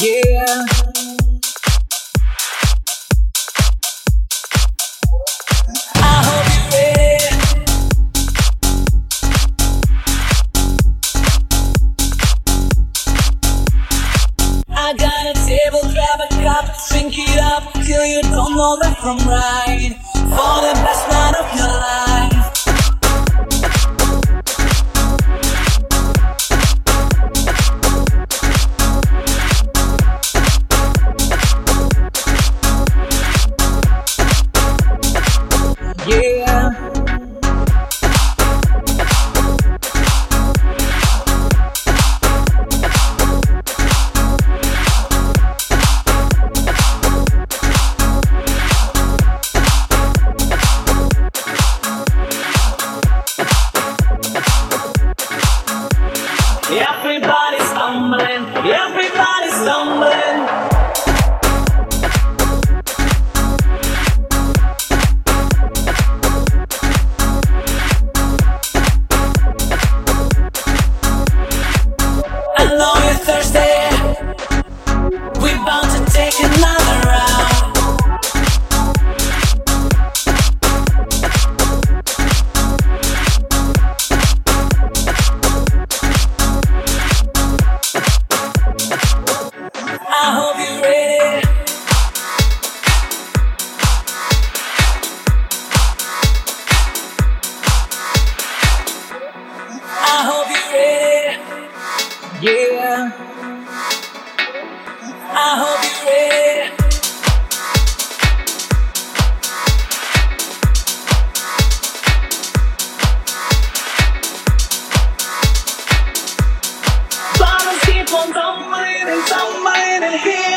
Yeah. I hope you're ready. I got a table, grab a cup, drink it up till you don't know left from right. Everybody's stumbling, everybody's stumbling. Yeah. I hope you're ready. Bottles keep on tumbling and here.